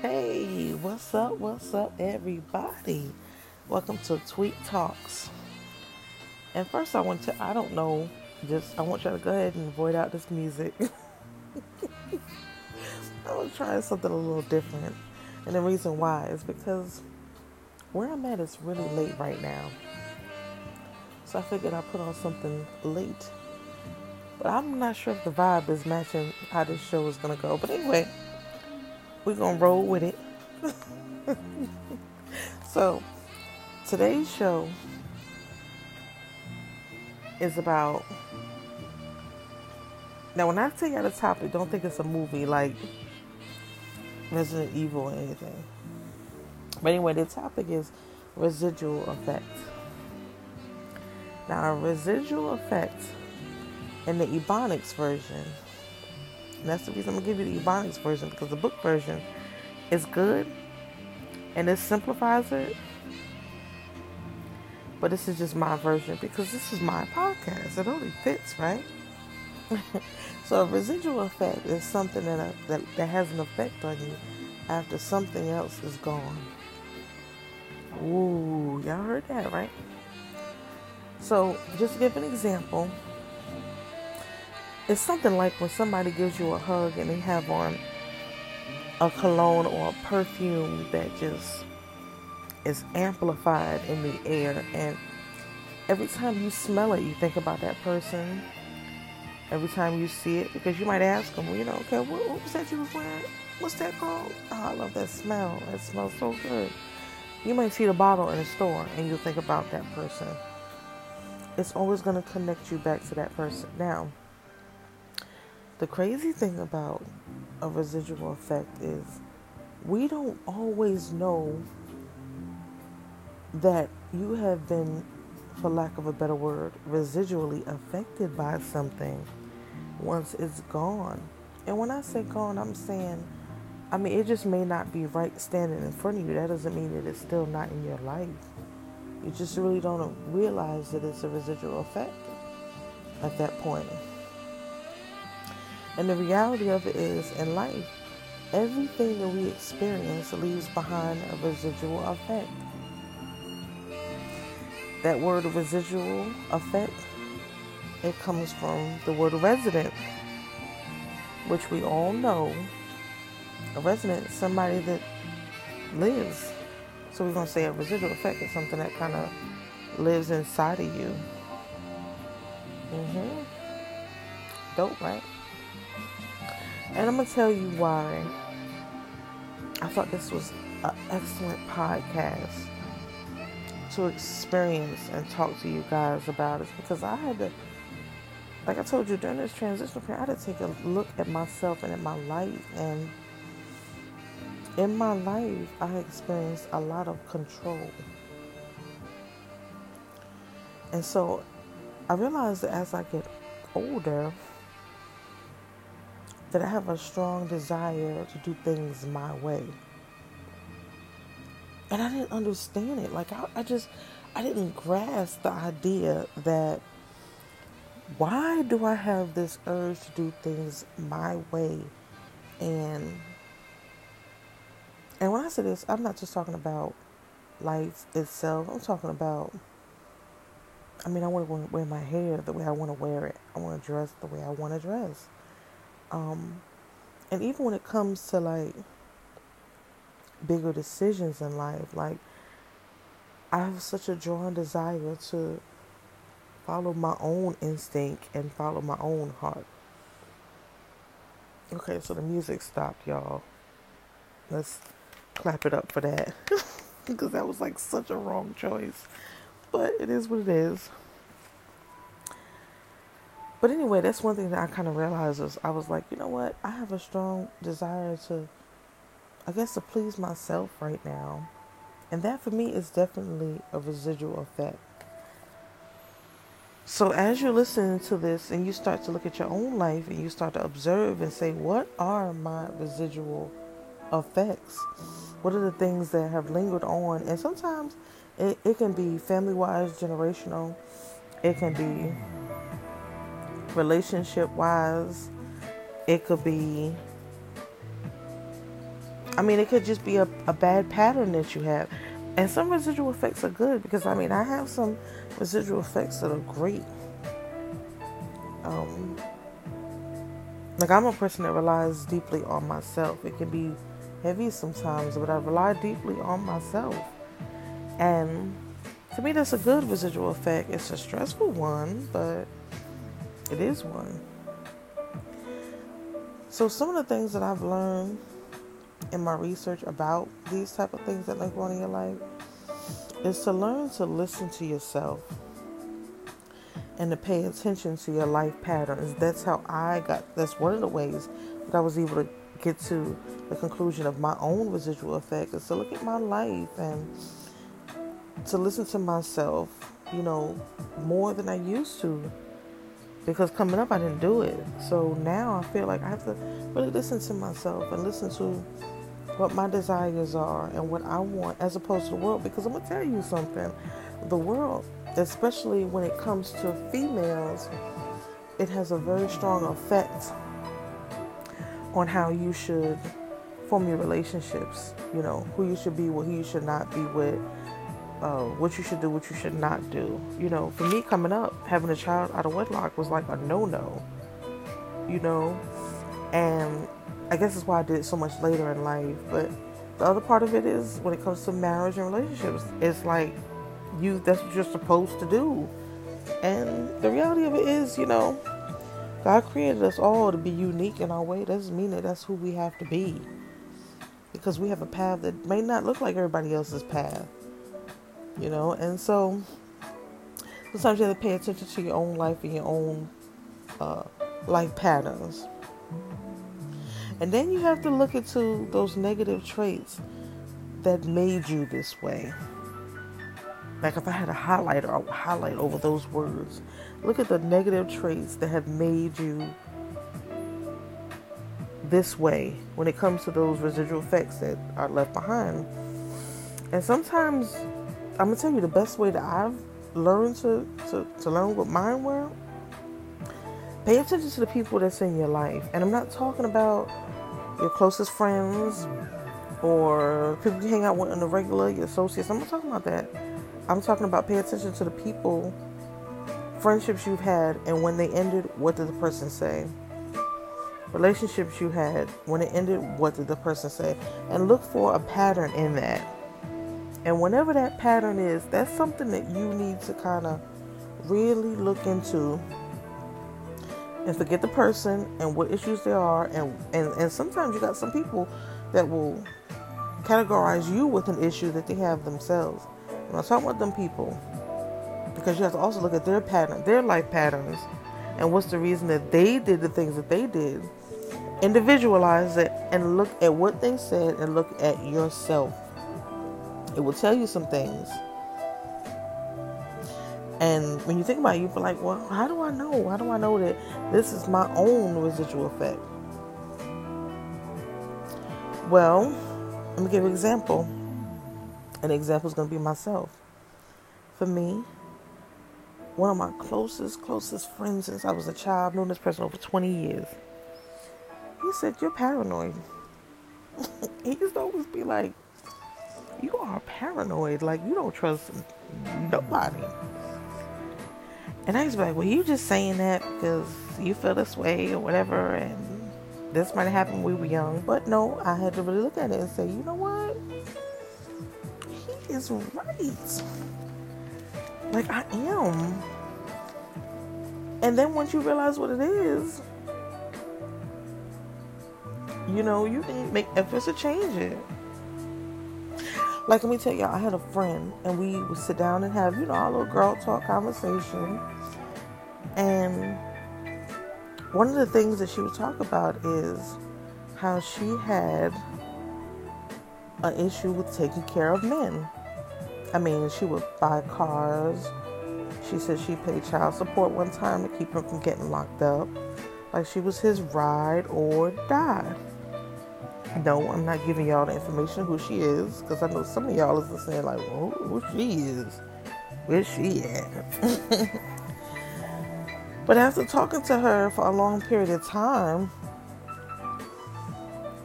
Hey, what's up? What's up, everybody? Welcome to Tweet Talks. And first, I want to, I don't know, just, I want y'all to go ahead and void out this music. I was trying something a little different. And the reason why is because where I'm at is really late right now. So I figured I'd put on something late. But I'm not sure if the vibe is matching how this show is going to go. But anyway, we're to roll with it. so, today's show is about. Now, when I tell you the topic, don't think it's a movie like Resident Evil or anything. But anyway, the topic is residual effect. Now, a residual effect in the Ebonics version and that's the reason I'm gonna give you the Ebonics version because the book version is good and it simplifies it. But this is just my version because this is my podcast. It only fits, right? so a residual effect is something that, uh, that that has an effect on you after something else is gone. Ooh, y'all heard that, right? So just to give an example, it's something like when somebody gives you a hug and they have on a cologne or a perfume that just is amplified in the air. And every time you smell it you think about that person. Every time you see it because you might ask them you know okay what, what was that you were wearing? What's that called? Oh i love that smell. That smells so good. You might see the bottle in a store and you'll think about that person. It's always going to connect you back to that person. Now the crazy thing about a residual effect is we don't always know that you have been, for lack of a better word, residually affected by something once it's gone. And when I say gone, I'm saying, I mean, it just may not be right standing in front of you. That doesn't mean that it's still not in your life. You just really don't realize that it's a residual effect at that point. And the reality of it is, in life, everything that we experience leaves behind a residual effect. That word residual effect, it comes from the word resident, which we all know. A resident is somebody that lives. So we're going to say a residual effect is something that kind of lives inside of you. Mm-hmm. Dope, right? And I'm going to tell you why I thought this was an excellent podcast to experience and talk to you guys about it because I had to, like I told you during this transitional period, I had to take a look at myself and at my life. And in my life, I experienced a lot of control. And so I realized that as I get older, that I have a strong desire to do things my way. And I didn't understand it. Like, I, I just, I didn't grasp the idea that why do I have this urge to do things my way? And and when I say this, I'm not just talking about life itself. I'm talking about I mean, I want to wear my hair the way I want to wear it. I want to dress the way I want to dress. Um, and even when it comes to like bigger decisions in life, like I have such a drawn desire to follow my own instinct and follow my own heart. Okay, so the music stopped, y'all. Let's clap it up for that. because that was like such a wrong choice. But it is what it is. But anyway, that's one thing that I kind of realized was I was like, you know what? I have a strong desire to, I guess, to please myself right now. And that for me is definitely a residual effect. So as you're listening to this and you start to look at your own life and you start to observe and say, what are my residual effects? What are the things that have lingered on? And sometimes it, it can be family wise, generational. It can be relationship wise, it could be I mean, it could just be a, a bad pattern that you have. And some residual effects are good because I mean, I have some residual effects that are great. Um, like I'm a person that relies deeply on myself. It can be heavy sometimes, but I rely deeply on myself. And to me, that's a good residual effect. It's a stressful one, but it is one. So some of the things that I've learned in my research about these type of things that like one in your life is to learn to listen to yourself and to pay attention to your life patterns. That's how I got that's one of the ways that I was able to get to the conclusion of my own residual effect is to look at my life and to listen to myself, you know, more than I used to. Because coming up, I didn't do it. So now I feel like I have to really listen to myself and listen to what my desires are and what I want as opposed to the world. Because I'm going to tell you something the world, especially when it comes to females, it has a very strong effect on how you should form your relationships. You know, who you should be with, who you should not be with, uh, what you should do, what you should not do. You know, for me coming up, having a child out of wedlock was like a no no. You know, and I guess that's why I did it so much later in life. But the other part of it is when it comes to marriage and relationships, it's like you that's what you're supposed to do. And the reality of it is, you know, God created us all to be unique in our way. doesn't mean that that's who we have to be. Because we have a path that may not look like everybody else's path. You know, and so sometimes you have to pay attention to your own life and your own uh, life patterns. And then you have to look into those negative traits that made you this way. Like if I had a highlighter, I would highlight over those words. Look at the negative traits that have made you this way when it comes to those residual effects that are left behind. And sometimes I'm gonna tell you the best way that I've learned to, to, to learn what mine were. Pay attention to the people that's in your life. And I'm not talking about your closest friends or people you hang out with on the regular, your associates. I'm not talking about that. I'm talking about pay attention to the people, friendships you've had, and when they ended, what did the person say? Relationships you had, when it ended, what did the person say? And look for a pattern in that. And whenever that pattern is, that's something that you need to kind of really look into and forget the person and what issues there are. And, and, and sometimes you got some people that will categorize you with an issue that they have themselves. I'm not talking about them people because you have to also look at their pattern, their life patterns, and what's the reason that they did the things that they did. Individualize it and look at what they said and look at yourself. It will tell you some things. And when you think about it, you feel like, well, how do I know? How do I know that this is my own residual effect? Well, let me give an example. An example is going to be myself. For me, one of my closest, closest friends since I was a child, known this person over 20 years, he said, You're paranoid. he used to always be like, You are paranoid. Like, you don't trust nobody. And I was like, Well, you just saying that because you feel this way or whatever. And this might have happened when we were young. But no, I had to really look at it and say, You know what? He is right. Like I am. And then once you realize what it is, you know, you can make efforts to change it. Like let me tell y'all, I had a friend and we would sit down and have, you know, our little girl talk conversation. And one of the things that she would talk about is how she had an issue with taking care of men. I mean, she would buy cars. She said she paid child support one time to keep him from getting locked up. Like she was his ride or die. No, I'm not giving y'all the information who she is because I know some of y'all is saying like, well, who, who she is, where's she at? but after talking to her for a long period of time,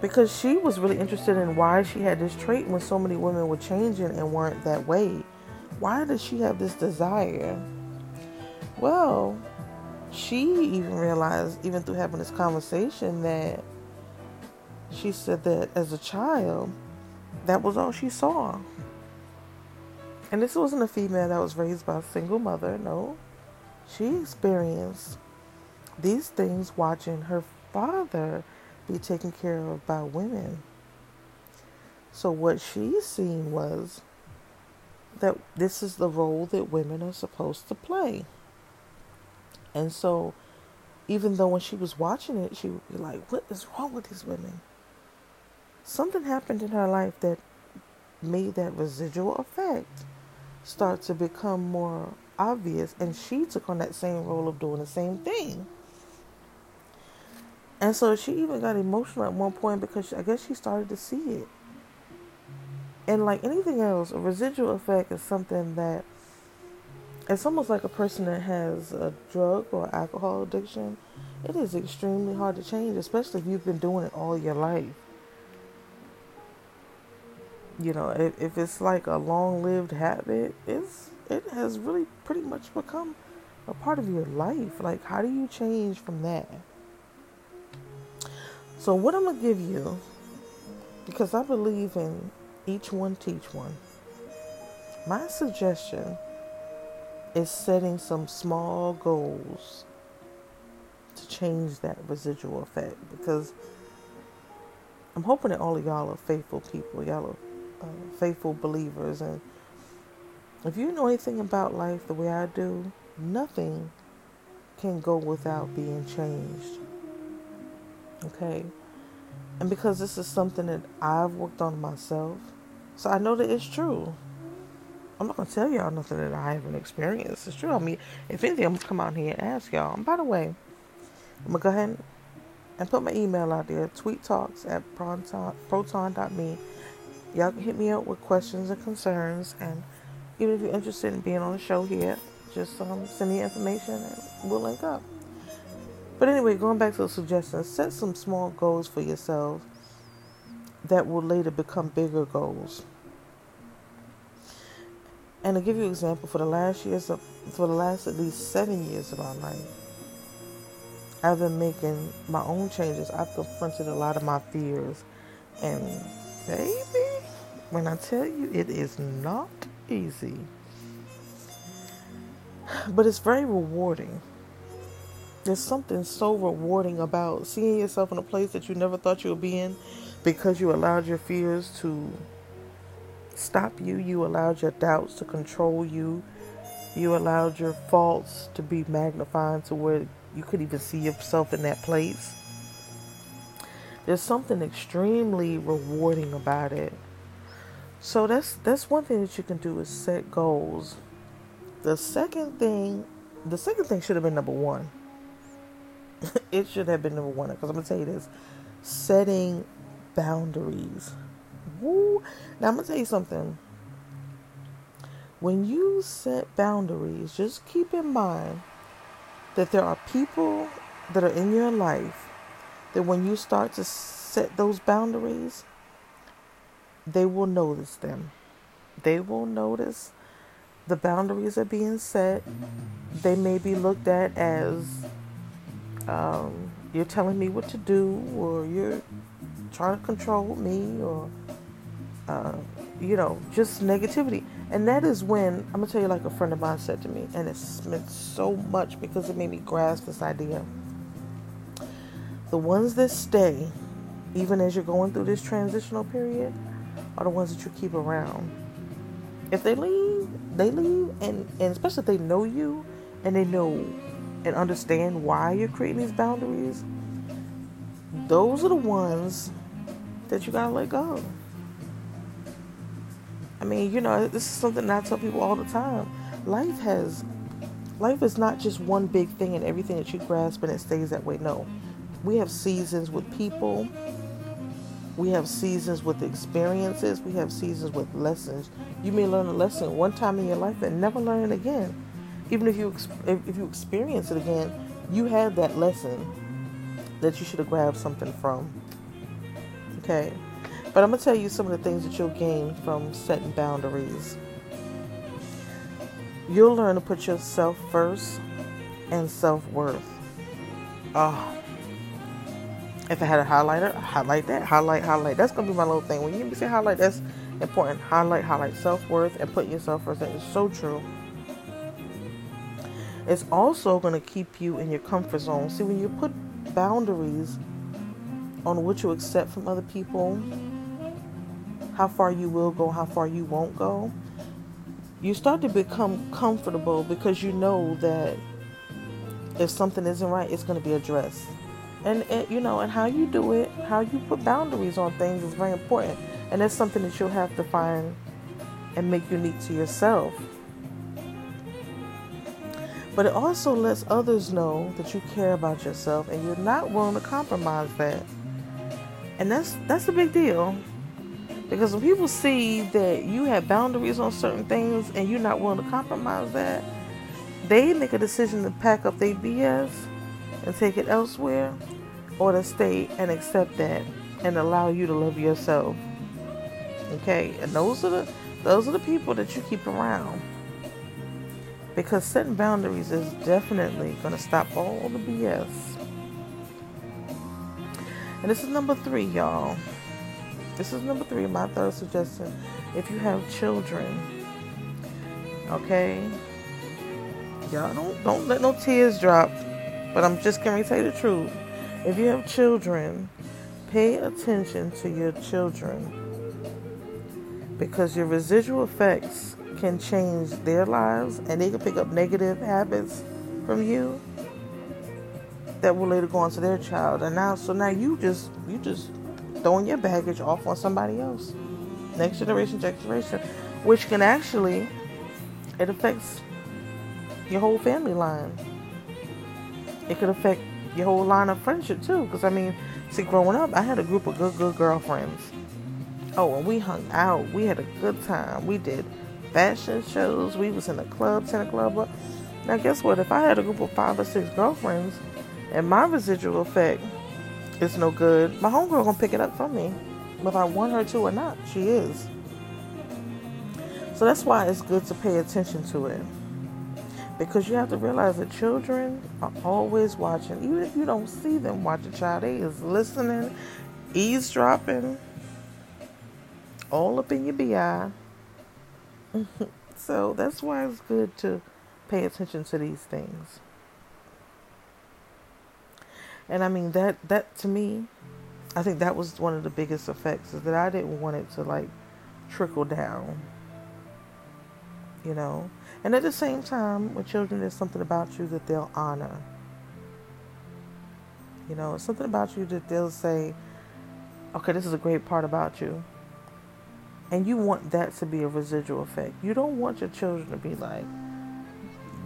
because she was really interested in why she had this trait when so many women were changing and weren't that way. Why does she have this desire? Well, she even realized, even through having this conversation, that she said that as a child, that was all she saw. And this wasn't a female that was raised by a single mother, no. She experienced these things watching her father be taken care of by women. So what she seen was that this is the role that women are supposed to play. And so even though when she was watching it, she would be like, What is wrong with these women? Something happened in her life that made that residual effect start to become more obvious. And she took on that same role of doing the same thing. And so she even got emotional at one point because I guess she started to see it. And like anything else, a residual effect is something that it's almost like a person that has a drug or alcohol addiction. It is extremely hard to change, especially if you've been doing it all your life. You know, if, if it's like a long lived habit, it's it has really pretty much become a part of your life. Like how do you change from that? So, what I'm to give you, because I believe in each one teach one, my suggestion is setting some small goals to change that residual effect. Because I'm hoping that all of y'all are faithful people, y'all are uh, faithful believers. And if you know anything about life the way I do, nothing can go without being changed. Okay? And because this is something that I've worked on myself, so I know that it's true. I'm not gonna tell y'all nothing that I haven't experienced. It's true. I mean, if anything, I'm gonna come out here and ask y'all. And by the way, I'm gonna go ahead and put my email out there, tweet talks at proton, proton.me. Y'all can hit me up with questions and concerns. And even if you're interested in being on the show here, just um, send me information and we'll link up. But anyway, going back to the suggestions, set some small goals for yourself that will later become bigger goals. And to give you an example, for the last years of, for the last at least seven years of my life, I've been making my own changes. I've confronted a lot of my fears, and baby, when I tell you, it is not easy, but it's very rewarding there's something so rewarding about seeing yourself in a place that you never thought you would be in because you allowed your fears to stop you, you allowed your doubts to control you, you allowed your faults to be magnified to where you could even see yourself in that place. There's something extremely rewarding about it. So that's that's one thing that you can do is set goals. The second thing, the second thing should have been number 1 it should have been number one. Because I'm gonna tell you this: setting boundaries. Woo! Now I'm gonna tell you something. When you set boundaries, just keep in mind that there are people that are in your life that when you start to set those boundaries, they will notice them. They will notice the boundaries are being set. They may be looked at as um, you're telling me what to do, or you're trying to control me, or uh, you know, just negativity. And that is when I'm gonna tell you, like a friend of mine said to me, and it's meant so much because it made me grasp this idea. The ones that stay, even as you're going through this transitional period, are the ones that you keep around. If they leave, they leave, and, and especially if they know you and they know and understand why you're creating these boundaries, those are the ones that you gotta let go. I mean, you know, this is something I tell people all the time. Life has, life is not just one big thing and everything that you grasp and it stays that way. No, we have seasons with people. We have seasons with experiences. We have seasons with lessons. You may learn a lesson one time in your life and never learn it again even if you if you experience it again, you had that lesson that you should have grabbed something from. Okay? But I'm to tell you some of the things that you'll gain from setting boundaries. You'll learn to put yourself first and self worth. Oh, ah. If I had a highlighter, highlight that, highlight, highlight. That's gonna be my little thing. When you say highlight, that's important. Highlight, highlight self worth and putting yourself first. That is so true. It's also gonna keep you in your comfort zone. See, when you put boundaries on what you accept from other people, how far you will go, how far you won't go, you start to become comfortable because you know that if something isn't right, it's going to be addressed. And, and, you know, and how you do it, how you put boundaries on things is very important. And that's something that you'll have to find and make unique to yourself. But it also lets others know that you care about yourself and you're not willing to compromise that. And that's that's a big deal. Because when people see that you have boundaries on certain things and you're not willing to compromise that, they make a decision to pack up their BS and take it elsewhere or to stay and accept that and allow you to love yourself. Okay? And those are the those are the people that you keep around. Because setting boundaries is definitely to stop all the BS. And this is number three, y'all. This is number three, my third suggestion. If you have children, okay, y'all don't don't let no tears drop. But I'm just gonna tell you the truth. If you have children, pay attention to your children because your residual effects can change their lives and they can pick up negative habits from you that will later go on to their child. And now, so now you just you just throwing your baggage off on somebody else, next generation, next generation, which can actually it affects your whole family line. It could affect your whole line of friendship too. Because I mean, see, growing up, I had a group of good, good girlfriends. Oh, and we hung out. We had a good time. We did fashion shows. We was in the clubs, in a club. Now, guess what? If I had a group of five or six girlfriends, and my residual effect is no good, my homegirl gonna pick it up from me, whether I want her to or not. She is. So that's why it's good to pay attention to it. Because you have to realize that children are always watching. Even if you don't see them watch a child, they is listening, eavesdropping, all up in your BI. so that's why it's good to pay attention to these things. And I mean that that to me, I think that was one of the biggest effects is that I didn't want it to like trickle down. You know, and at the same time, with children, there's something about you that they'll honor. You know, something about you that they'll say, okay, this is a great part about you. And you want that to be a residual effect. You don't want your children to be like,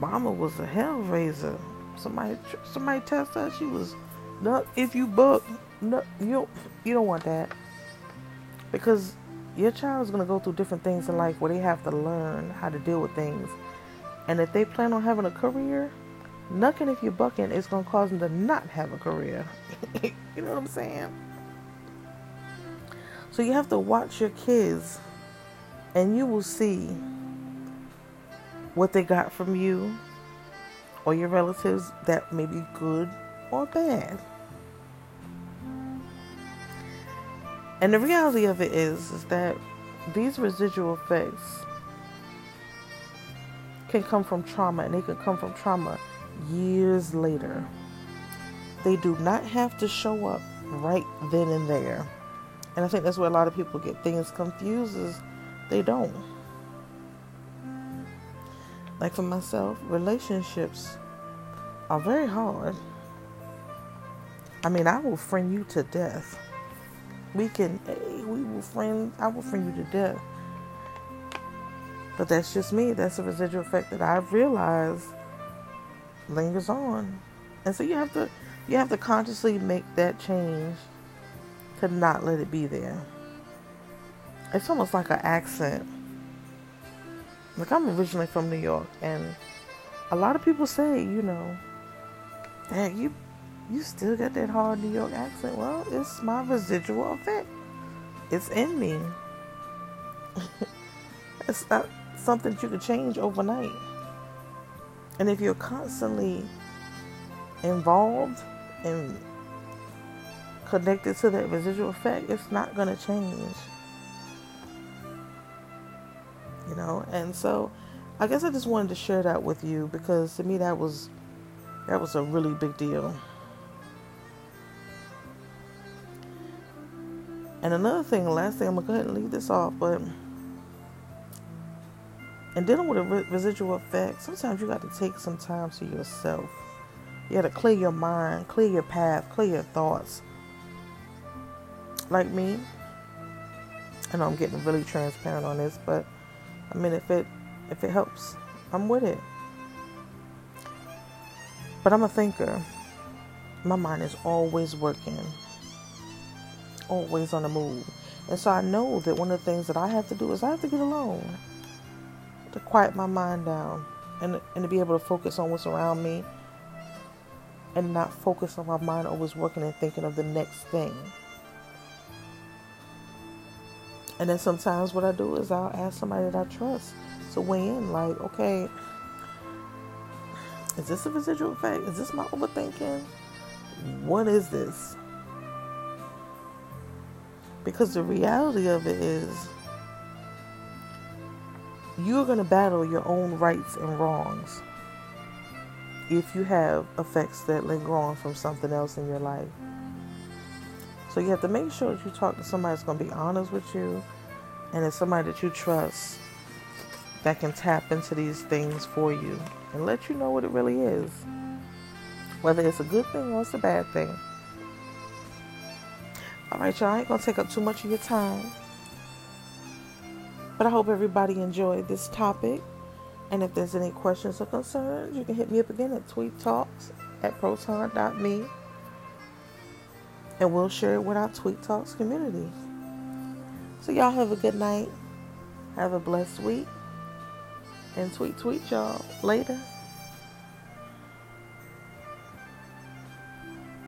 Mama was a hell raiser. Somebody, somebody tells her she was not. If you book, no, you don't, you don't want that because your child is going to go through different things in life where they have to learn how to deal with things and if they plan on having a career, nothing if you're bucking is going to cause them to not have a career. you know what I'm saying? So you have to watch your kids and you will see what they got from you or your relatives that may be good or bad. And the reality of it is, is that these residual effects can come from trauma and they can come from trauma years later. They do not have to show up right then and there. And I think that's where a lot of people get things confused is they don't. Like for myself, relationships are very hard. I mean, I will friend you to death. We can, hey, we will friend, I will friend you to death. But that's just me. That's a residual effect that I've realized lingers on. And so you have to you have to consciously make that change to not let it be there. It's almost like an accent. Like I'm originally from New York and a lot of people say, you know, that you you still got that hard New York accent. Well, it's my residual effect. It's in me. it's not something that you could change overnight. And if you're constantly involved and connected to that residual effect, it's not going to change. You know, and so I guess I just wanted to share that with you because to me that was that was a really big deal. And another thing, last thing, I'm gonna go ahead and leave this off, but and dealing with a residual effect, sometimes you got to take some time to yourself. You got to clear your mind, clear your path, clear your thoughts. Like me, I know I'm getting really transparent on this, but I mean, if it if it helps, I'm with it. But I'm a thinker. My mind is always working always on the move. And so I know that one of the things that I have to do is I have to get alone to quiet my mind down and, and to be able to focus on what's around me and not focus on my mind always working and thinking of the next thing. And then sometimes what I do is I'll ask somebody that I trust to weigh in, like, okay, is this a residual effect? Is this my overthinking? What is this? Because the reality of it is, you're going to battle your own rights and wrongs if you have effects that linger on from something else in your life. So you have to make sure that you talk to somebody that's going to be honest with you and it's somebody that you trust that can tap into these things for you and let you know what it really is. Whether it's a good thing or it's a bad thing. All right, y'all, I ain't going to take up too much of your time. But I hope everybody enjoyed this topic. And if there's any questions or concerns, you can hit me up again at Tweet Talks at proton.me. And we'll share it with our Tweet Talks community. So, y'all have a good night. Have a blessed week. And tweet, tweet, y'all. Later.